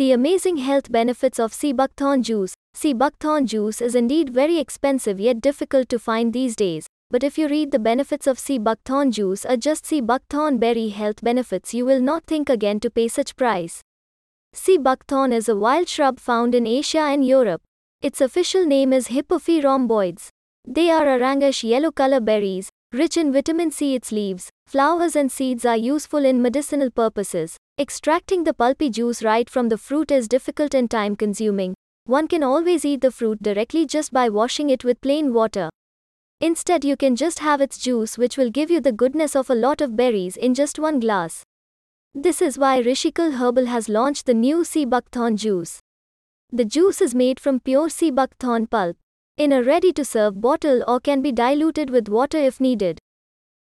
The amazing health benefits of sea buckthorn juice. Sea buckthorn juice is indeed very expensive yet difficult to find these days. But if you read the benefits of sea buckthorn juice or just sea buckthorn berry health benefits, you will not think again to pay such price. Sea buckthorn is a wild shrub found in Asia and Europe. Its official name is Hippophae rhamnoides. They are orangish yellow color berries, rich in vitamin C. Its leaves, flowers, and seeds are useful in medicinal purposes. Extracting the pulpy juice right from the fruit is difficult and time consuming. One can always eat the fruit directly just by washing it with plain water. Instead, you can just have its juice, which will give you the goodness of a lot of berries in just one glass. This is why Rishikul Herbal has launched the new sea buckthorn juice. The juice is made from pure sea buckthorn pulp in a ready to serve bottle or can be diluted with water if needed.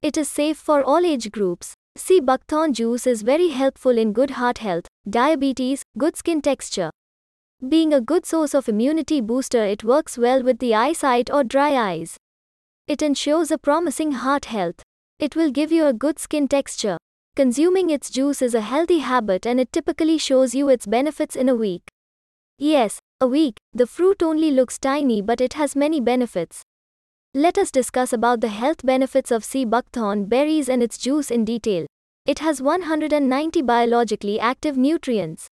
It is safe for all age groups. Sea buckthorn juice is very helpful in good heart health, diabetes, good skin texture. Being a good source of immunity booster, it works well with the eyesight or dry eyes. It ensures a promising heart health. It will give you a good skin texture. Consuming its juice is a healthy habit and it typically shows you its benefits in a week. Yes, a week, the fruit only looks tiny but it has many benefits. Let us discuss about the health benefits of sea buckthorn berries and its juice in detail. It has 190 biologically active nutrients.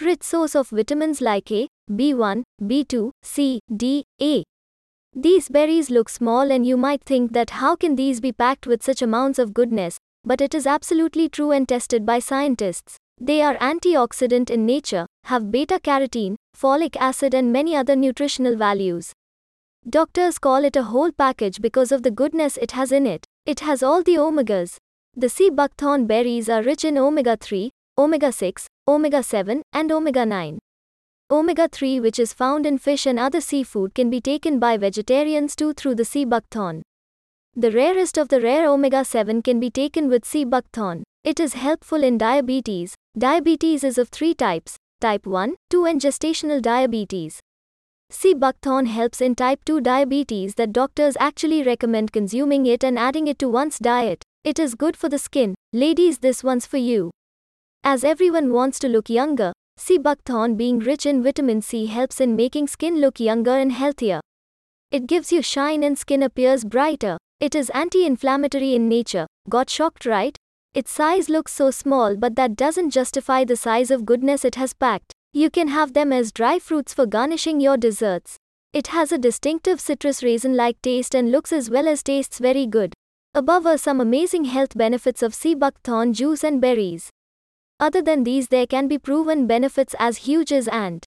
Rich source of vitamins like A, B1, B2, C, D, A. These berries look small and you might think that how can these be packed with such amounts of goodness, but it is absolutely true and tested by scientists. They are antioxidant in nature, have beta carotene, folic acid, and many other nutritional values. Doctors call it a whole package because of the goodness it has in it. It has all the omegas. The sea buckthorn berries are rich in omega 3, omega 6, omega 7, and omega 9. Omega 3, which is found in fish and other seafood, can be taken by vegetarians too through the sea buckthorn. The rarest of the rare omega 7 can be taken with sea buckthorn. It is helpful in diabetes. Diabetes is of three types type 1, 2, and gestational diabetes. Sea buckthorn helps in type 2 diabetes that doctors actually recommend consuming it and adding it to one's diet. It is good for the skin. Ladies, this one's for you. As everyone wants to look younger, sea buckthorn being rich in vitamin C helps in making skin look younger and healthier. It gives you shine and skin appears brighter. It is anti inflammatory in nature. Got shocked, right? Its size looks so small, but that doesn't justify the size of goodness it has packed. You can have them as dry fruits for garnishing your desserts. It has a distinctive citrus raisin like taste and looks as well as tastes very good. Above are some amazing health benefits of sea buckthorn juice and berries. Other than these, there can be proven benefits as huge as ant.